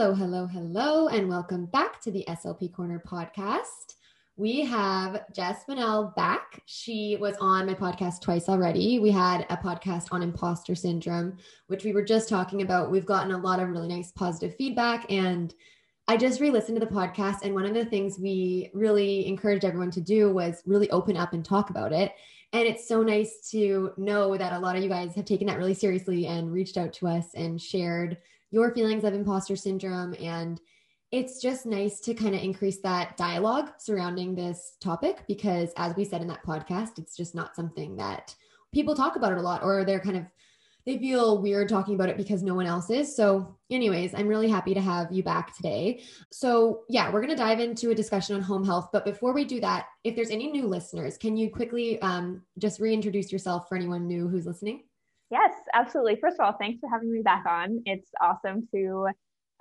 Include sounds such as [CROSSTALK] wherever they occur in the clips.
Hello, hello, hello, and welcome back to the SLP Corner podcast. We have Jess Manel back. She was on my podcast twice already. We had a podcast on imposter syndrome, which we were just talking about. We've gotten a lot of really nice positive feedback, and I just re listened to the podcast. And one of the things we really encouraged everyone to do was really open up and talk about it. And it's so nice to know that a lot of you guys have taken that really seriously and reached out to us and shared your feelings of imposter syndrome. And it's just nice to kind of increase that dialogue surrounding this topic because, as we said in that podcast, it's just not something that people talk about it a lot or they're kind of they feel weird talking about it because no one else is. So, anyways, I'm really happy to have you back today. So, yeah, we're going to dive into a discussion on home health. But before we do that, if there's any new listeners, can you quickly um, just reintroduce yourself for anyone new who's listening? Yes, absolutely. First of all, thanks for having me back on. It's awesome to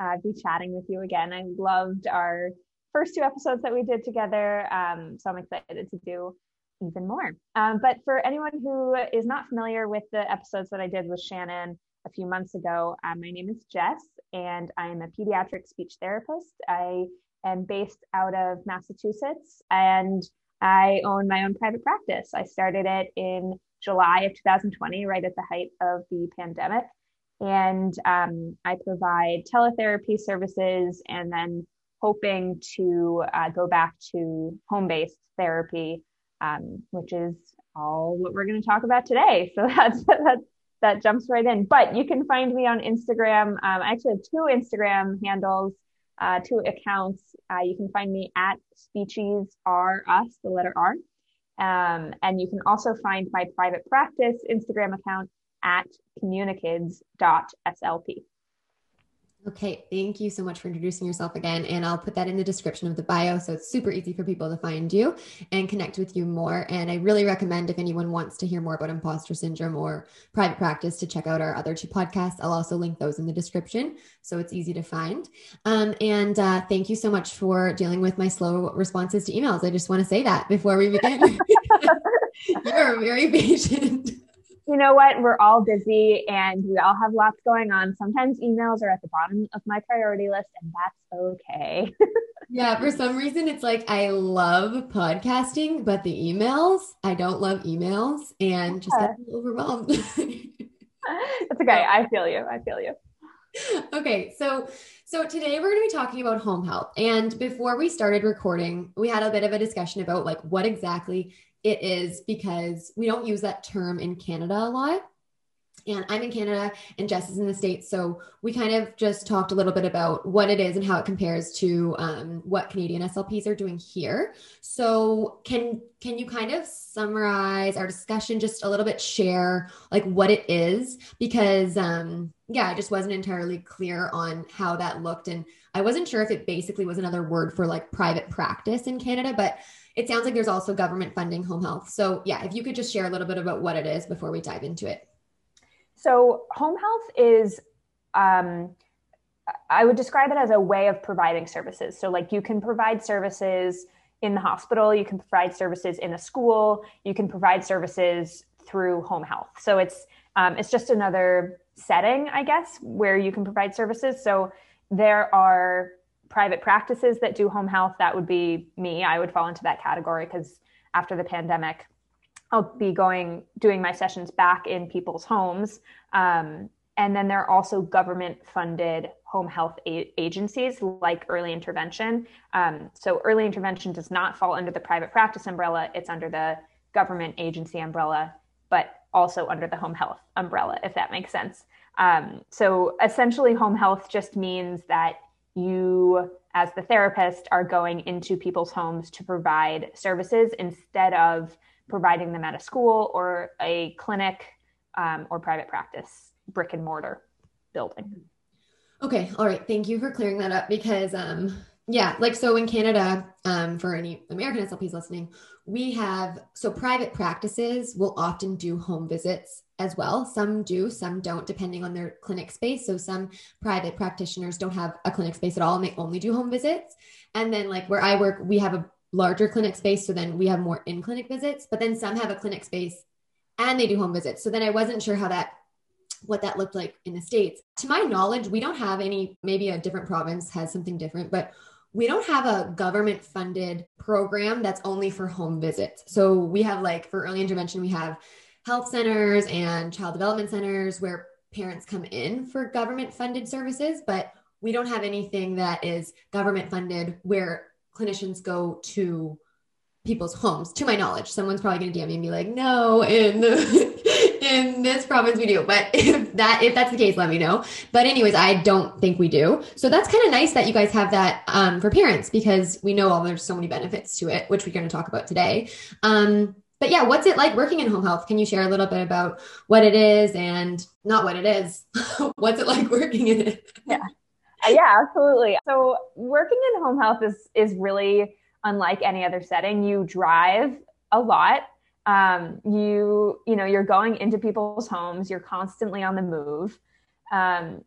uh, be chatting with you again. I loved our first two episodes that we did together. Um, so I'm excited to do even more. Um, but for anyone who is not familiar with the episodes that I did with Shannon a few months ago, uh, my name is Jess, and I am a pediatric speech therapist. I am based out of Massachusetts, and I own my own private practice. I started it in July of 2020, right at the height of the pandemic. And um, I provide teletherapy services and then hoping to uh, go back to home based therapy um, which is all what we're going to talk about today. [LAUGHS] So that's that that jumps right in. But you can find me on Instagram. Um, I actually have two Instagram handles, uh, two accounts. Uh, you can find me at Us, the letter R. Um, and you can also find my private practice Instagram account at communikids.slp. Okay, thank you so much for introducing yourself again. And I'll put that in the description of the bio. So it's super easy for people to find you and connect with you more. And I really recommend if anyone wants to hear more about imposter syndrome or private practice to check out our other two podcasts. I'll also link those in the description. So it's easy to find. Um, and uh, thank you so much for dealing with my slow responses to emails. I just want to say that before we begin. [LAUGHS] You're very patient you know what? We're all busy and we all have lots going on. Sometimes emails are at the bottom of my priority list, and that's okay. [LAUGHS] yeah, for some reason, it's like I love podcasting, but the emails, I don't love emails and yeah. just get overwhelmed. [LAUGHS] That's [LAUGHS] okay. I feel you. I feel you. Okay, so so today we're going to be talking about home health. And before we started recording, we had a bit of a discussion about like what exactly it is because we don't use that term in Canada a lot. And I'm in Canada and Jess is in the States. So we kind of just talked a little bit about what it is and how it compares to um, what Canadian SLPs are doing here. So can can you kind of summarize our discussion, just a little bit share like what it is? Because um, yeah, I just wasn't entirely clear on how that looked. And I wasn't sure if it basically was another word for like private practice in Canada, but it sounds like there's also government funding home health. So, yeah, if you could just share a little bit about what it is before we dive into it. So, home health is, um, I would describe it as a way of providing services. So, like, you can provide services in the hospital, you can provide services in a school, you can provide services through home health. So, it's um, it's just another setting, I guess, where you can provide services. So, there are private practices that do home health, that would be me. I would fall into that category because after the pandemic, I'll be going doing my sessions back in people's homes. Um, and then there are also government funded home health a- agencies like early intervention. Um, so early intervention does not fall under the private practice umbrella, it's under the government agency umbrella, but also under the home health umbrella, if that makes sense. Um, so essentially, home health just means that you as the therapist are going into people's homes to provide services instead of providing them at a school or a clinic um, or private practice brick and mortar building. Okay all right. Thank you for clearing that up because um yeah like so in canada um, for any american slps listening we have so private practices will often do home visits as well. Some do, some don't, depending on their clinic space. So some private practitioners don't have a clinic space at all and they only do home visits. And then, like where I work, we have a larger clinic space. So then we have more in clinic visits, but then some have a clinic space and they do home visits. So then I wasn't sure how that what that looked like in the States. To my knowledge, we don't have any, maybe a different province has something different, but we don't have a government funded program that's only for home visits. So we have like for early intervention, we have health centers and child development centers where parents come in for government funded services, but we don't have anything that is government funded where clinicians go to people's homes. To my knowledge someone's probably going to dm me and be like no in [LAUGHS] in this province we do but [LAUGHS] if that if that's the case let me know. But anyways i don't think we do. So that's kind of nice that you guys have that um, for parents because we know all there's so many benefits to it which we're going to talk about today. Um, but yeah what's it like working in home health can you share a little bit about what it is and not what it is [LAUGHS] what's it like [LAUGHS] working in it yeah yeah absolutely so working in home health is is really unlike any other setting. You drive a lot. Um, you you know you're going into people's homes. You're constantly on the move. Um,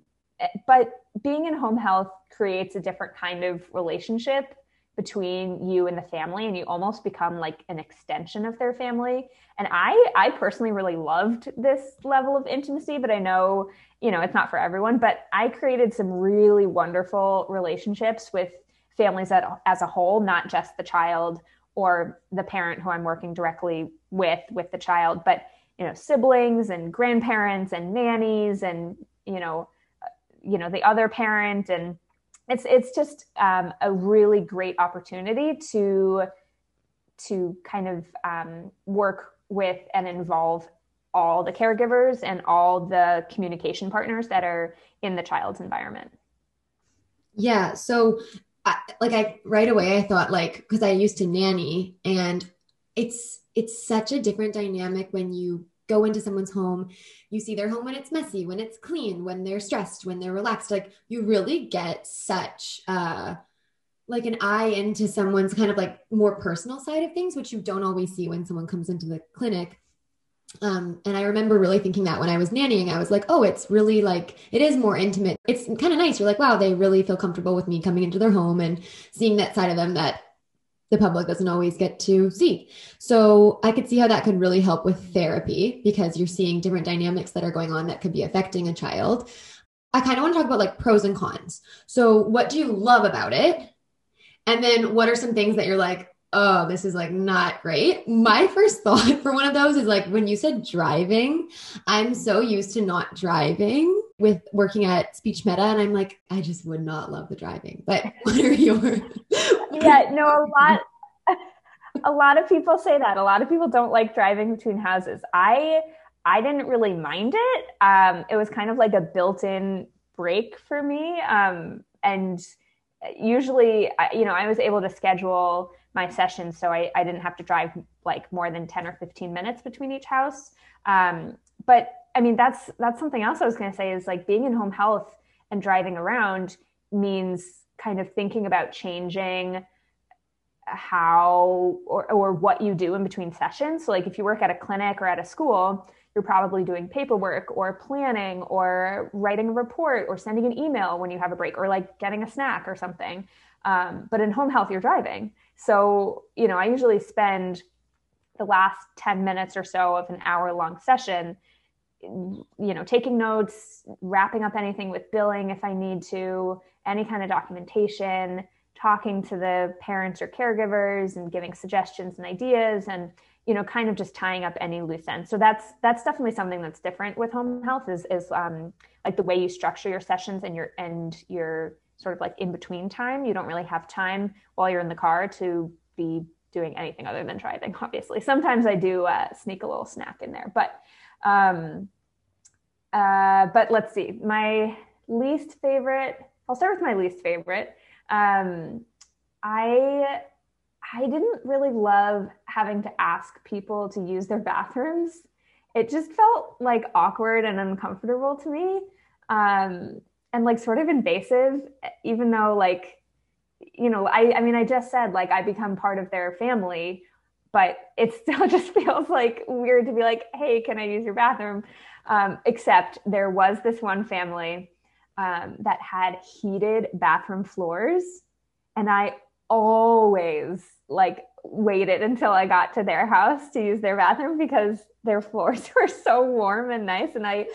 but being in home health creates a different kind of relationship between you and the family and you almost become like an extension of their family. And i i personally really loved this level of intimacy but i know you know it's not for everyone but i created some really wonderful relationships with families that, as a whole, not just the child or the parent who I'm working directly with with the child, but you know siblings and grandparents and nannies and you know uh, you know the other parent and it's it's just um, a really great opportunity to to kind of um, work with and involve all the caregivers and all the communication partners that are in the child's environment. Yeah. So I, like I right away I thought like because I used to nanny and it's it's such a different dynamic when you go into someone's home you see their home when it's messy when it's clean when they're stressed when they're relaxed like you really get such uh like an eye into someone's kind of like more personal side of things which you don't always see when someone comes into the clinic um, and I remember really thinking that when I was nannying, I was like, oh, it's really like, it is more intimate. It's kind of nice. You're like, wow, they really feel comfortable with me coming into their home and seeing that side of them that the public doesn't always get to see. So I could see how that could really help with therapy because you're seeing different dynamics that are going on that could be affecting a child. I kind of want to talk about like pros and cons. So, what do you love about it? And then, what are some things that you're like, oh, this is like not great. My [LAUGHS] first thought for one of those is like when you said driving, I'm so used to not driving with working at Speech Meta, and I'm like, I just would not love the driving. But [LAUGHS] what are your? yeah, no, a lot. A lot of people say that. A lot of people don't like driving between houses. I I didn't really mind it. Um, it was kind of like a built-in break for me. Um, and usually, you know, I was able to schedule my sessions so I, I didn't have to drive like more than 10 or 15 minutes between each house um, but i mean that's that's something else i was going to say is like being in home health and driving around means kind of thinking about changing how or, or what you do in between sessions. So like if you work at a clinic or at a school you're probably doing paperwork or planning or writing a report or sending an email when you have a break or like getting a snack or something. Um, but in home health you're driving. So, you know, I usually spend the last 10 minutes or so of an hour long session you know taking notes wrapping up anything with billing if i need to any kind of documentation talking to the parents or caregivers and giving suggestions and ideas and you know kind of just tying up any loose ends so that's that's definitely something that's different with home health is is um, like the way you structure your sessions and your and your sort of like in between time. You don't really have time while you're in the car to be doing anything other than driving, obviously. Sometimes I do uh, sneak a little snack in there, but um, uh, but let's see. My least favorite. I'll start with my least favorite. Um, I I didn't really love having to ask people to use their bathrooms. It just felt like awkward and uncomfortable to me. Um, and like sort of invasive, even though like, you know, I, I mean, I just said like I become part of their family, but it still [LAUGHS] just feels like weird to be like, hey, can I use your bathroom? Um, except there was this one family um, that had heated bathroom floors, and I always like waited until I got to their house to use their bathroom because their [LAUGHS] floors were so warm and nice, and I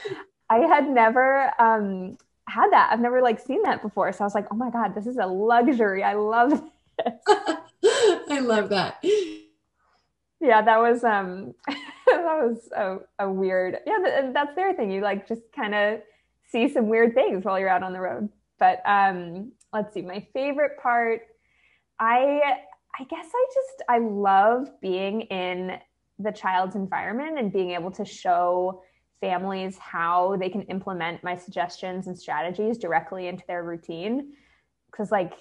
I had never um, had that. I've never like seen that before. So I was like, oh my God, this is a luxury. I love [LAUGHS] this. I love that. Yeah, that was um [LAUGHS] that was a, a weird yeah, that's the other thing. You like just kind of see some weird things while you're out on the road. But um let's see, my favorite part, I I guess I just I love being in the child's environment and being able to show families how they can implement my suggestions and strategies directly into their routine because like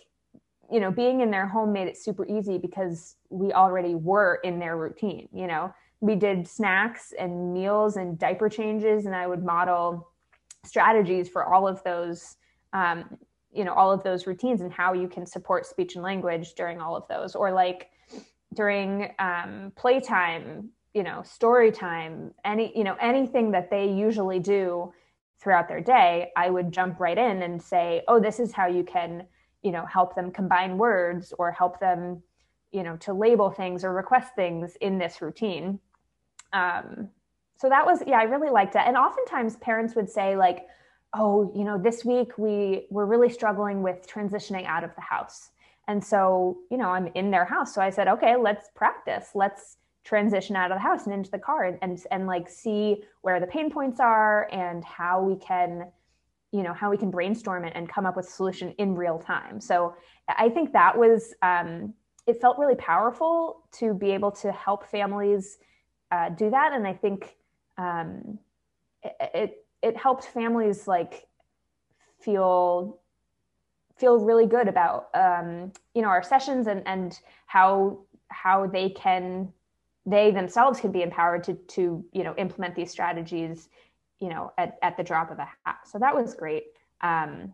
you know being in their home made it super easy because we already were in their routine you know? We did snacks and meals and diaper changes and i would model strategies for all of those um, you know all of those routines and how you can support speech and language during all of those. Or like during um, playtime you know story time any you know anything that they usually do throughout their day i would jump right in and say oh this is how you can you know help them combine words or help them you know to label things or request things in this routine. Um, so that was yeah i really liked it. And oftentimes parents would say like oh you know this week we we're really struggling with transitioning out of the house. And so you know i'm in their house. So i said okay let's practice. Let's transition out of the house and into the car and, and and like see where the pain points are and how we can you know how we can brainstorm it and come up with a solution in real time. So i think that was um, it felt really powerful to be able to help families uh, do that. And i think um, it, it it helped families like feel feel really good about um, you know our sessions and and how how they can they themselves can be empowered to to you know implement these strategies you know at, at the drop of a hat. So that was great. Um,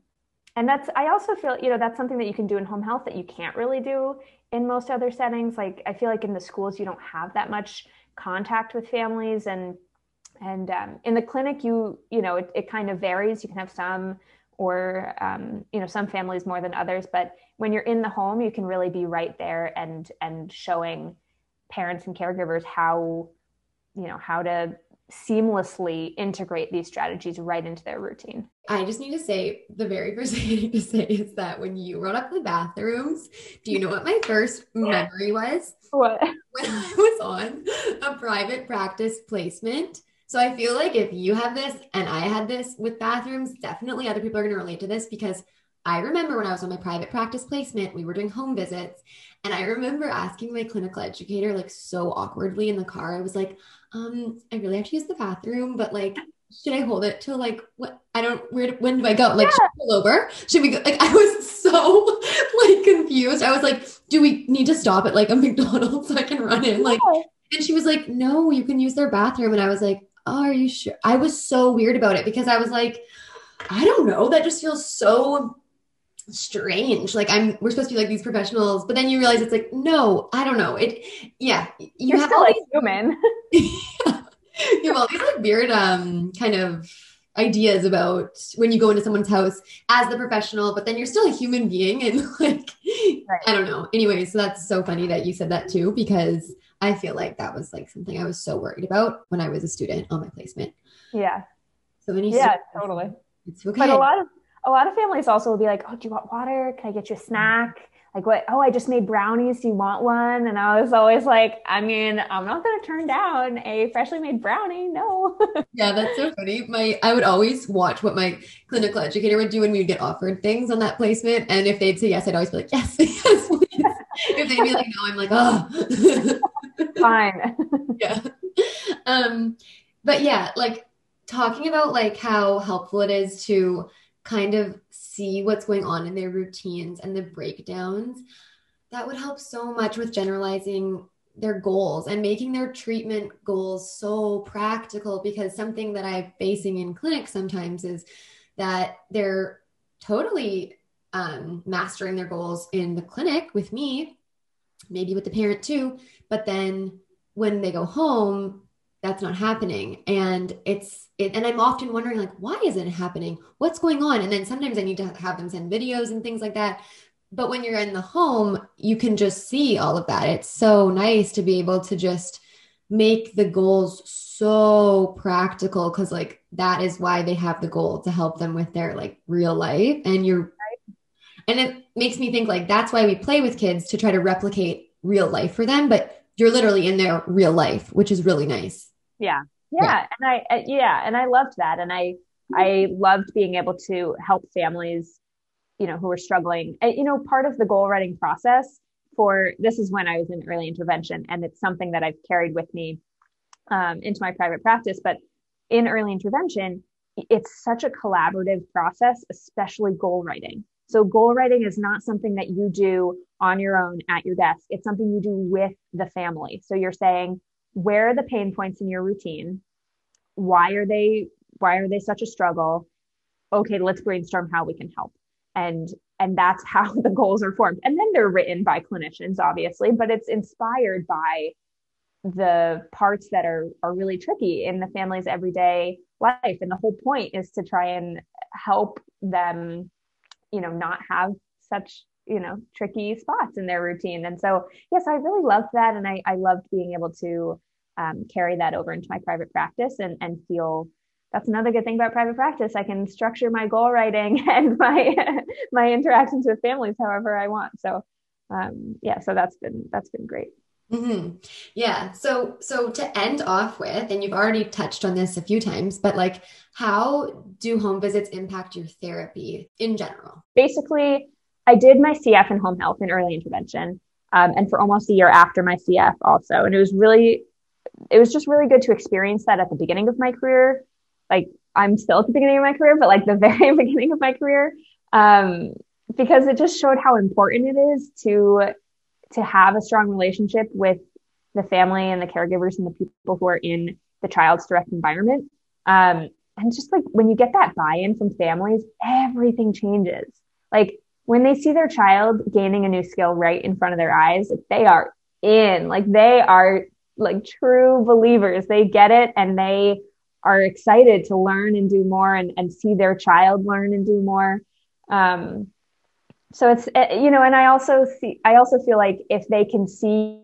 and that's i also feel you know that's something that you can do in home health that you can't really do in most other settings. Like i feel like in the schools you don't have that much contact with families and and um, in the clinic you you know it, it kind of varies. You can have some or um, you know some families more than others. But when you're in the home you can really be right there and and showing parents and caregivers how you know how to seamlessly integrate these strategies right into their routine. I just need to say the very [LAUGHS] first thing I need to say is that when you brought up the bathrooms, do you know what my first [LAUGHS] memory was? What? When I was on a private practice placement. So I feel like if you have this and I had this with bathrooms, definitely other people are going to relate to this because I remember when I was on my private practice placement, we were doing home visits. And I remember asking my clinical educator, like so awkwardly in the car, I was like, um, I really have to use the bathroom, but like, should I hold it till like what? I don't. Where? When do I go? Like, yeah. should pull over? Should we go? Like, I was so [LAUGHS] like confused. I was like, do we need to stop at like a [LAUGHS] McDonald's so I can run in? Like, and she was like, no, you can use their bathroom. And I was like, oh, are you sure? I was so weird about it because I was like, I don't know. That just feels so strange. Like I'm we're supposed to be like these professionals, but then you realize it's like, no, I don't know. It yeah, you You're have still all like these, human. yeah, [LAUGHS] [LAUGHS] you have all these like weird um kind of ideas about when you go into someone's house as the professional, but then you're still a human being and [LAUGHS] like right. I don't know. Anyway, so that's so funny that you said that too, because I feel like that was like something I was so worried about when I was a student on my placement. Yeah. So many Yeah, totally. It's okay. But a lot of a lot of families also will be like, "Oh, do you want water? Can I get you a snack?" Like, what? Oh, I just made brownies. Do you want one? And I was always like, I mean, I'm not going to turn down a freshly made brownie. No. [LAUGHS] yeah, that's so funny. My, I would always watch what my clinical educator would do when we would get offered things on that placement, and if they'd say yes, I'd always be like, yes, [LAUGHS] yes, please. if they'd be like no, I'm like, oh, [LAUGHS] fine. yeah. Um, but yeah, like talking about like how helpful it is to kind of see what's going on in their routines and the breakdowns, that would help so much with generalizing their goals and making their treatment goals so practical because something that I'm facing in clinic sometimes is that they're totally um, mastering their goals in the clinic with me, maybe with the parent too. But then when they go home, that's not happening. And it's it, and i'm often wondering like why isn't it happening? What's going on? And then sometimes i need to have them send videos and things like that. But when you're in the home you can just see all of that. It's so nice to be able to just make the goals so practical because like that is why they have the goal to help them with their like real life. And you're and it makes me think like that's why we play with kids to try to replicate real life for them. But you're literally in their real life which is really nice yeah yeah, yeah. and i yeah and i loved that and i i loved being able to help families you know who are struggling and, you know part of the goal writing process for this is when i was in early intervention and it's something that i've carried with me um, into my private practice but in early intervention it's such a collaborative process especially goal writing so goal writing is not something that you do on your own at your desk. It's something you do with the family. So you're saying, where are the pain points in your routine? Why are they why are they such a struggle? Okay, let's brainstorm how we can help. And and that's how [LAUGHS] the goals are formed. And then they're written by clinicians obviously, but it's inspired by the parts that are are really tricky in the family's everyday life and the whole point is to try and help them you know not have such you know tricky spots in their routine and so yes i really loved that and i, I loved being able to um, carry that over into my private practice and, and feel that's another good thing about private practice i can structure my goal writing [LAUGHS] and my [LAUGHS] my interactions with families however i want so um, yeah so that's been that's been great Mm-hmm. Yeah. So, so to end off with, and you've already touched on this a few times, but like, how do home visits impact your therapy in general? Basically, I did my CF in home health and early intervention, um, and for almost a year after my CF also, and it was really, it was just really good to experience that at the beginning of my career. Like, I'm still at the beginning of my career, but like the [LAUGHS] very beginning of my career, um, because it just showed how important it is to to have a strong relationship with the family and the caregivers and the people who are in the child's direct environment. Um, and just like when you get that buy-in from families, everything changes. Like when they see their child gaining a new skill right in front of their eyes, they are in, like they are like true believers. They get it and they are excited to learn and do more and, and see their child learn and do more. Um, so it's eh, you know and i also see i also feel like if they can see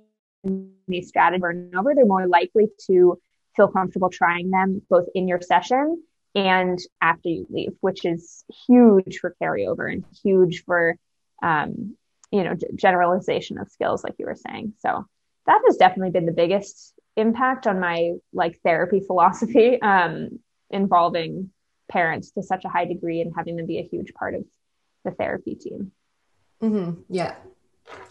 these strategies over and over they're more likely to feel comfortable trying them both in your session and after you leave which is huge for carryover and huge for um, you know generalization of skills like you were saying so that has definitely been the biggest impact on my like therapy [LAUGHS] philosophy um, involving parents to such a high degree and having them be a huge part of the therapy team Mm-hmm. Yeah,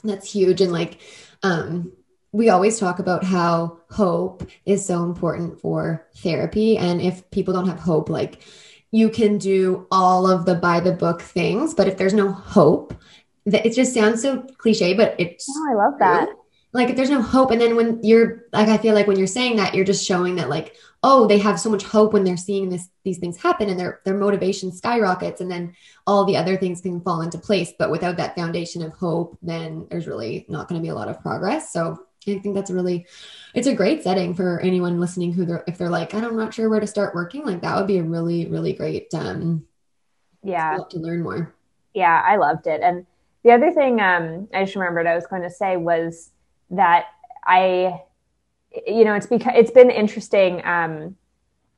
that's huge. And like, um, we always talk about how hope is so important for therapy. And if people don't have hope, like, you can do all of the by the book things, but if there's no hope, that it just sounds so cliche, but it's. Oh, I love that. Like, if there's no hope, and then when you're like, I feel like when you're saying that, you're just showing that, like, oh they have so much hope when they're seeing this these things happen and their their motivation skyrockets and then all the other things can fall into place but without that foundation of hope then there's really not going to be a lot of progress so I think that's really it's a great setting for anyone listening who they're if they're like I'm not sure where to start working like that would be a really really great um yeah to learn more yeah I loved it and the other thing um I just remembered I was going to say was that I you know, it's because it's been interesting. Um,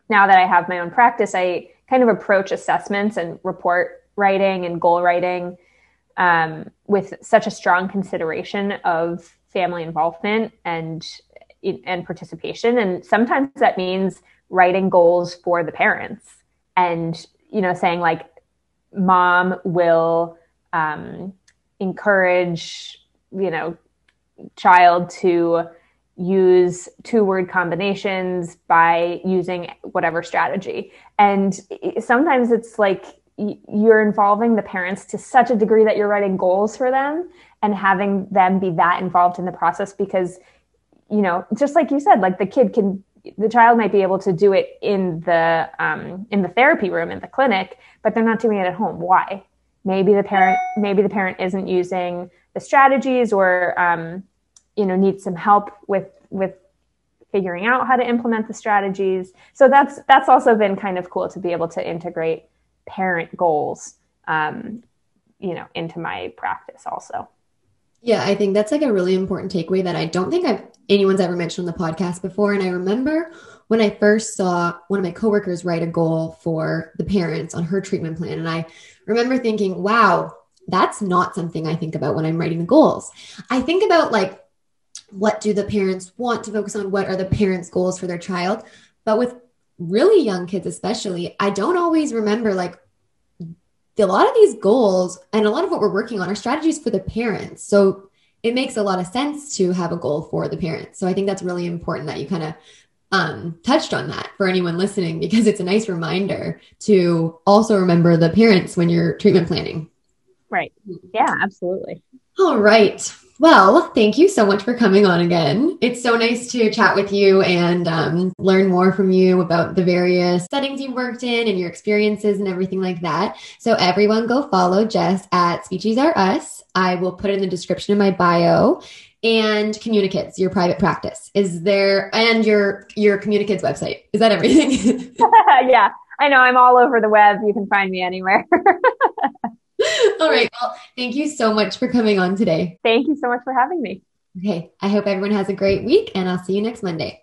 now that I have my own practice, I kind of approach assessments and report writing and goal writing um, with such a strong consideration of family involvement and and participation. And sometimes that means writing goals for the parents and you know saying like, mom will um, encourage you know child to use two word combinations by using whatever strategy. And sometimes it's like you're involving the parents to such a degree that you're writing goals for them and having them be that involved in the process because, you know, just like you said, like the kid can the child might be able to do it in the um, in the therapy room in the clinic, but they're not doing it at home. Why? Maybe the parent maybe the parent isn't using the strategies or um, you know needs some help with with figuring out how to implement the strategies so that's that's also been kind of cool to be able to integrate parent goals um, you know into my practice also yeah i think that's like a really important takeaway that i don't think i've anyone's ever mentioned on the podcast before. And I remember when I first saw one of my coworkers write a goal for the parents on her treatment plan. And I remember thinking, wow, that's not something I think about when I'm writing the goals. I think about like, what do the parents want to focus on? What are the parents' goals for their child? But with really young kids, especially, I don't always remember like a lot of these goals and a lot of what we're working on are strategies for the parents. So it makes a lot of sense to have a goal for the parents. So I think that's really important that you kind of um, touched on that for anyone listening because it's a nice reminder to also remember the parents when you're treatment planning. Right. Yeah, absolutely. All right. Well, thank you so much for coming on again. It's so nice to chat with you and um, learn more from you about the various settings you've worked in and your experiences and everything like that. So, everyone go follow Jess at Speechies Are Us. I will put in the description of my bio and Communikids your private practice. Is there and your your Communikids website? Is that everything? [LAUGHS] [LAUGHS] yeah, I know. I'm all over the web. You can find me anywhere. [LAUGHS] [LAUGHS] All right. Well, thank you so much for coming on today. Thank you so much for having me. Okay. I hope everyone has a great week and I'll see you next Monday.